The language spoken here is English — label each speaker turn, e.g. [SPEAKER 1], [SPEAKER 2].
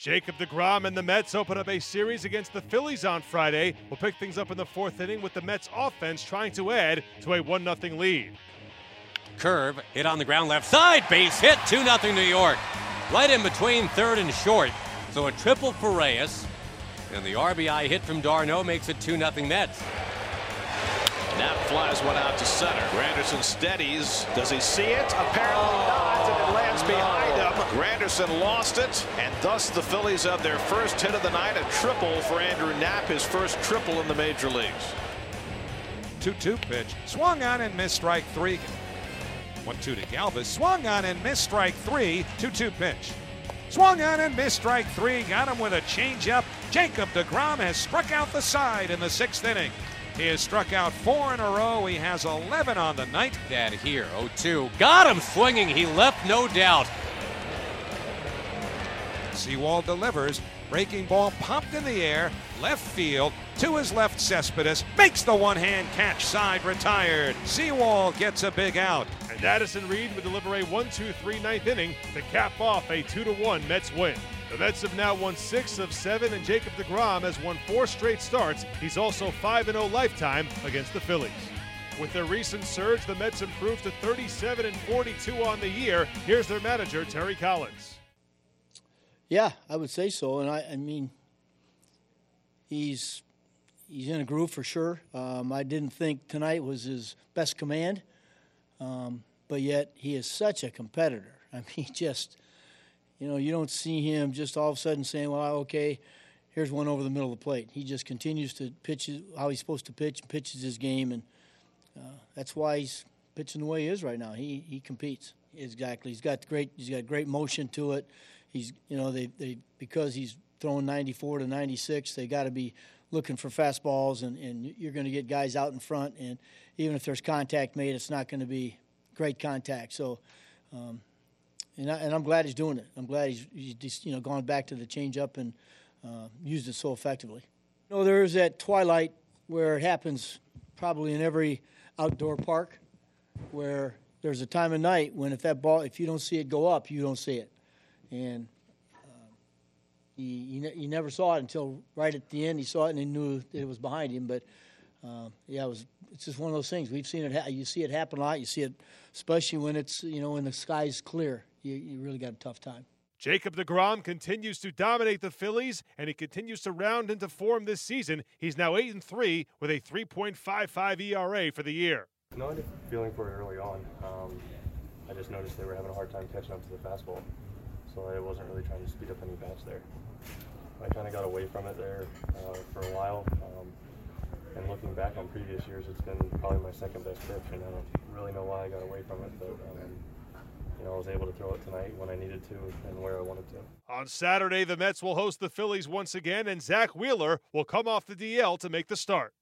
[SPEAKER 1] Jacob DeGrom and the Mets open up a series against the Phillies on Friday. We'll pick things up in the fourth inning with the Mets offense trying to add to a 1 0 lead.
[SPEAKER 2] Curve hit on the ground left side, base hit 2 0 New York. Right in between third and short. So a triple for Reyes. And the RBI hit from d'Arnaud makes it 2 0 Mets.
[SPEAKER 3] Knapp flies one out to center. Granderson steadies. Does he see it? Apparently not, and it lands behind him. Granderson lost it, and thus the Phillies have their first hit of the night, a triple for Andrew Knapp, his first triple in the major leagues.
[SPEAKER 4] 2-2 pitch. Swung on and missed strike three. 1-2 to Galvis. Swung on and missed strike three. 2-2 pitch. Swung on and missed strike three. Got him with a changeup. Jacob DeGrom has struck out the side in the sixth inning. He has struck out four in a row. He has 11 on the night.
[SPEAKER 2] That here, 0-2. Got him swinging. He left no doubt.
[SPEAKER 4] Sewald delivers. Breaking ball popped in the air. Left field. To his left, Cespedes makes the one hand catch. Side retired. Sewald gets a big out.
[SPEAKER 1] And Addison Reed would deliver a 1 2 3 ninth inning to cap off a 2 1 Mets win. The Mets have now won six of seven, and Jacob DeGrom has won four straight starts. He's also 5 0 lifetime against the Phillies. With their recent surge, the Mets improved to 37 and 42 on the year. Here's their manager, Terry Collins.
[SPEAKER 5] Yeah, I would say so. And I, I mean, he's he's in a groove for sure. Um, I didn't think tonight was his best command, um, but yet he is such a competitor. I mean, just, you know, you don't see him just all of a sudden saying, "Well, okay, here's one over the middle of the plate." He just continues to pitch how he's supposed to pitch, and pitches his game, and uh, that's why he's pitching the way he is right now. He he competes exactly. He's got great. He's got great motion to it he's you know they, they because he's throwing 94 to 96 they got to be looking for fastballs and, and you're going to get guys out in front and even if there's contact made it's not going to be great contact so um, and, I, and I'm glad he's doing it I'm glad he's, he's just, you know gone back to the changeup and uh, used it so effectively you know there's that twilight where it happens probably in every outdoor park where there's a time of night when if that ball if you don't see it go up you don't see it and uh, he, he, ne- never saw it until right at the end. He saw it and he knew that it was behind him. But uh, yeah, it was. It's just one of those things. We've seen it. Ha- you see it happen a lot. You see it, especially when it's you know when the sky's clear. You, you really got a tough time.
[SPEAKER 1] Jacob DeGrom continues to dominate the Phillies, and he continues to round into form this season. He's now eight and three with a 3.55 ERA for the year.
[SPEAKER 6] No, I had a feeling for it early on. Um, I just noticed they were having a hard time catching up to the fastball so I wasn't really trying to speed up any bats there. I kind of got away from it there uh, for a while. Um, and looking back on previous years, it's been probably my second best pitch, and I don't really know why I got away from it, but um, you know I was able to throw it tonight when I needed to and where I wanted to.
[SPEAKER 1] On Saturday, the Mets will host the Phillies once again, and Zack Wheeler will come off the DL to make the start.